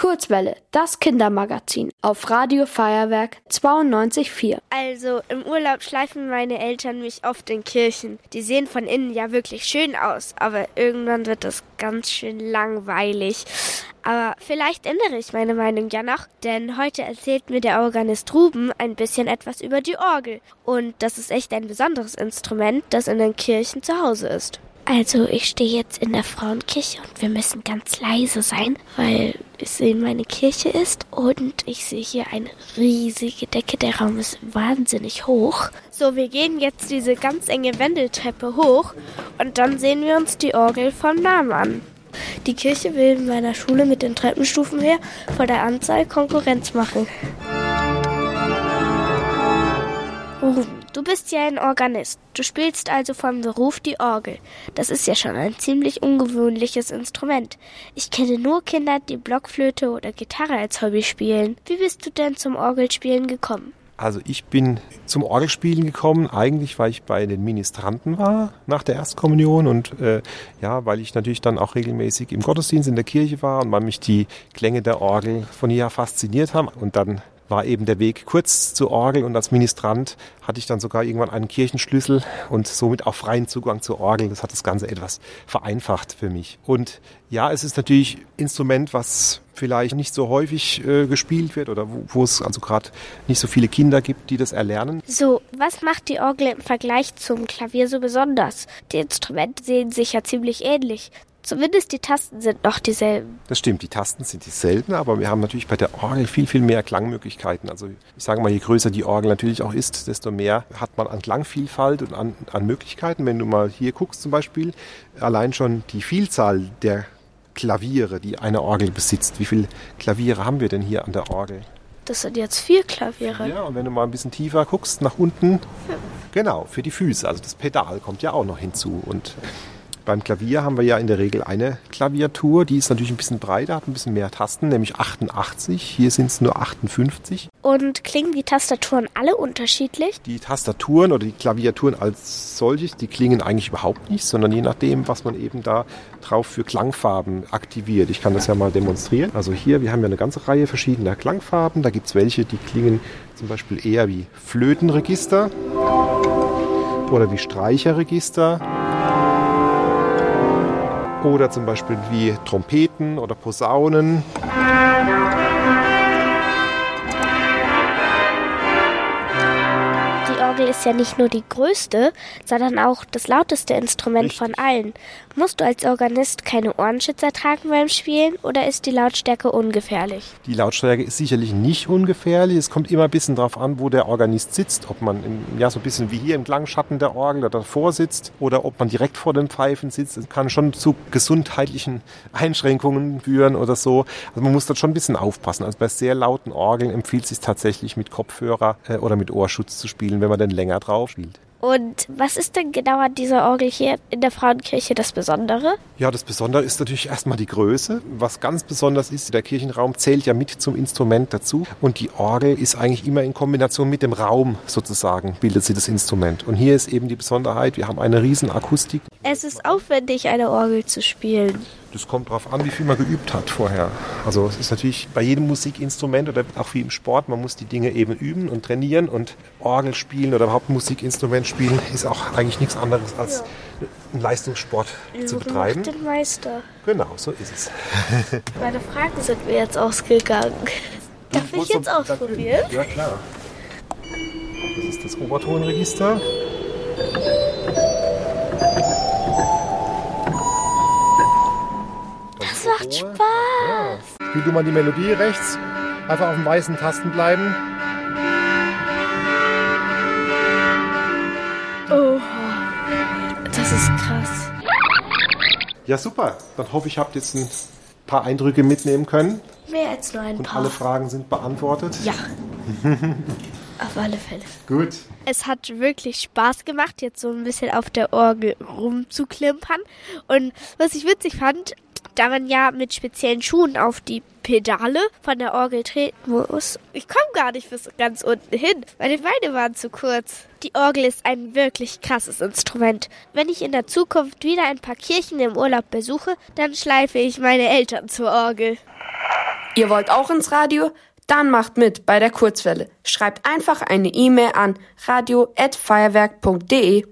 Kurzwelle, das Kindermagazin auf Radio Feuerwerk 92.4. Also im Urlaub schleifen meine Eltern mich oft in Kirchen. Die sehen von innen ja wirklich schön aus, aber irgendwann wird das ganz schön langweilig. Aber vielleicht ändere ich meine Meinung ja noch, denn heute erzählt mir der Organist Ruben ein bisschen etwas über die Orgel. Und das ist echt ein besonderes Instrument, das in den Kirchen zu Hause ist. Also ich stehe jetzt in der Frauenkirche und wir müssen ganz leise sein, weil in meine Kirche ist und ich sehe hier eine riesige Decke. Der Raum ist wahnsinnig hoch. So, wir gehen jetzt diese ganz enge Wendeltreppe hoch und dann sehen wir uns die Orgel vom Namen an. Die Kirche will in meiner Schule mit den Treppenstufen her vor der Anzahl Konkurrenz machen. Du bist ja ein Organist. Du spielst also vom Beruf die Orgel. Das ist ja schon ein ziemlich ungewöhnliches Instrument. Ich kenne nur Kinder, die Blockflöte oder Gitarre als Hobby spielen. Wie bist du denn zum Orgelspielen gekommen? Also ich bin zum Orgelspielen gekommen, eigentlich weil ich bei den Ministranten war nach der Erstkommunion und äh, ja, weil ich natürlich dann auch regelmäßig im Gottesdienst in der Kirche war und weil mich die Klänge der Orgel von hier fasziniert haben und dann war eben der Weg kurz zur Orgel und als Ministrant hatte ich dann sogar irgendwann einen Kirchenschlüssel und somit auch freien Zugang zur Orgel. Das hat das Ganze etwas vereinfacht für mich. Und ja, es ist natürlich Instrument, was vielleicht nicht so häufig äh, gespielt wird oder wo, wo es also gerade nicht so viele Kinder gibt, die das erlernen. So, was macht die Orgel im Vergleich zum Klavier so besonders? Die Instrumente sehen sich ja ziemlich ähnlich. Zumindest die Tasten sind noch dieselben. Das stimmt, die Tasten sind dieselben, aber wir haben natürlich bei der Orgel viel, viel mehr Klangmöglichkeiten. Also ich sage mal, je größer die Orgel natürlich auch ist, desto mehr hat man an Klangvielfalt und an, an Möglichkeiten. Wenn du mal hier guckst zum Beispiel, allein schon die Vielzahl der Klaviere, die eine Orgel besitzt. Wie viele Klaviere haben wir denn hier an der Orgel? Das sind jetzt vier Klaviere. Ja, und wenn du mal ein bisschen tiefer guckst, nach unten, genau, für die Füße. Also das Pedal kommt ja auch noch hinzu. Und beim Klavier haben wir ja in der Regel eine Klaviatur, die ist natürlich ein bisschen breiter, hat ein bisschen mehr Tasten, nämlich 88. Hier sind es nur 58. Und klingen die Tastaturen alle unterschiedlich? Die Tastaturen oder die Klaviaturen als solches, die klingen eigentlich überhaupt nicht, sondern je nachdem, was man eben da drauf für Klangfarben aktiviert. Ich kann das ja mal demonstrieren. Also hier, wir haben ja eine ganze Reihe verschiedener Klangfarben. Da gibt es welche, die klingen zum Beispiel eher wie Flötenregister oder wie Streicherregister oder zum Beispiel wie Trompeten oder Posaunen. Orgel ist ja nicht nur die größte, sondern auch das lauteste Instrument Richtig. von allen. Musst du als Organist keine Ohrenschützer tragen beim Spielen oder ist die Lautstärke ungefährlich? Die Lautstärke ist sicherlich nicht ungefährlich. Es kommt immer ein bisschen darauf an, wo der Organist sitzt. Ob man im, ja, so ein bisschen wie hier im Klangschatten der Orgel oder davor sitzt oder ob man direkt vor den Pfeifen sitzt. Es kann schon zu gesundheitlichen Einschränkungen führen oder so. Also man muss dort schon ein bisschen aufpassen. Also bei sehr lauten Orgeln empfiehlt es sich tatsächlich mit Kopfhörer äh, oder mit Ohrschutz zu spielen, wenn man dann länger drauf spielt. Und was ist denn genau an dieser Orgel hier in der Frauenkirche das Besondere? Ja, das Besondere ist natürlich erstmal die Größe. Was ganz besonders ist, der Kirchenraum zählt ja mit zum Instrument dazu. Und die Orgel ist eigentlich immer in Kombination mit dem Raum sozusagen, bildet sie das Instrument. Und hier ist eben die Besonderheit, wir haben eine riesen Akustik. Es ist aufwendig, eine Orgel zu spielen. Das kommt darauf an, wie viel man geübt hat vorher. Also es ist natürlich bei jedem Musikinstrument oder auch wie im Sport, man muss die Dinge eben üben und trainieren und Orgel spielen oder überhaupt Musikinstrument spielen ist auch eigentlich nichts anderes als einen Leistungssport zu Übung betreiben. den Meister. Genau, so ist es. Meine Fragen sind mir jetzt ausgegangen. Darf ich jetzt ausprobieren? Ja, klar. Das ist das Obertonregister. Macht Spaß. Ja. Spiel du mal die Melodie rechts. Einfach auf den weißen Tasten bleiben. Oh, das ist krass. Ja, super. Dann hoffe ich, habt jetzt ein paar Eindrücke mitnehmen können Mehr als nur ein und paar. alle Fragen sind beantwortet. Ja. Auf alle Fälle. Gut. Es hat wirklich Spaß gemacht, jetzt so ein bisschen auf der Orgel rumzuklimpern. Und was ich witzig fand, da man ja mit speziellen Schuhen auf die Pedale von der Orgel treten muss. Ich komme gar nicht bis ganz unten hin. Meine Beine waren zu kurz. Die Orgel ist ein wirklich krasses Instrument. Wenn ich in der Zukunft wieder ein paar Kirchen im Urlaub besuche, dann schleife ich meine Eltern zur Orgel. Ihr wollt auch ins Radio? Dann macht mit bei der Kurzwelle. Schreibt einfach eine E-Mail an radio@feuerwerk.de.